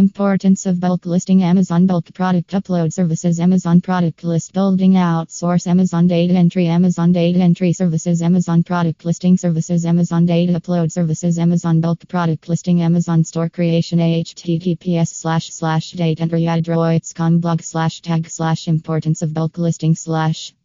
Importance of bulk listing. Amazon bulk product upload services. Amazon product list building. Outsource. Amazon data entry. Amazon data entry services. Amazon product listing services. Amazon data upload services. Amazon bulk product listing. Amazon store creation. Https slash slash date entry. Adroits com blog slash tag slash importance of bulk listing slash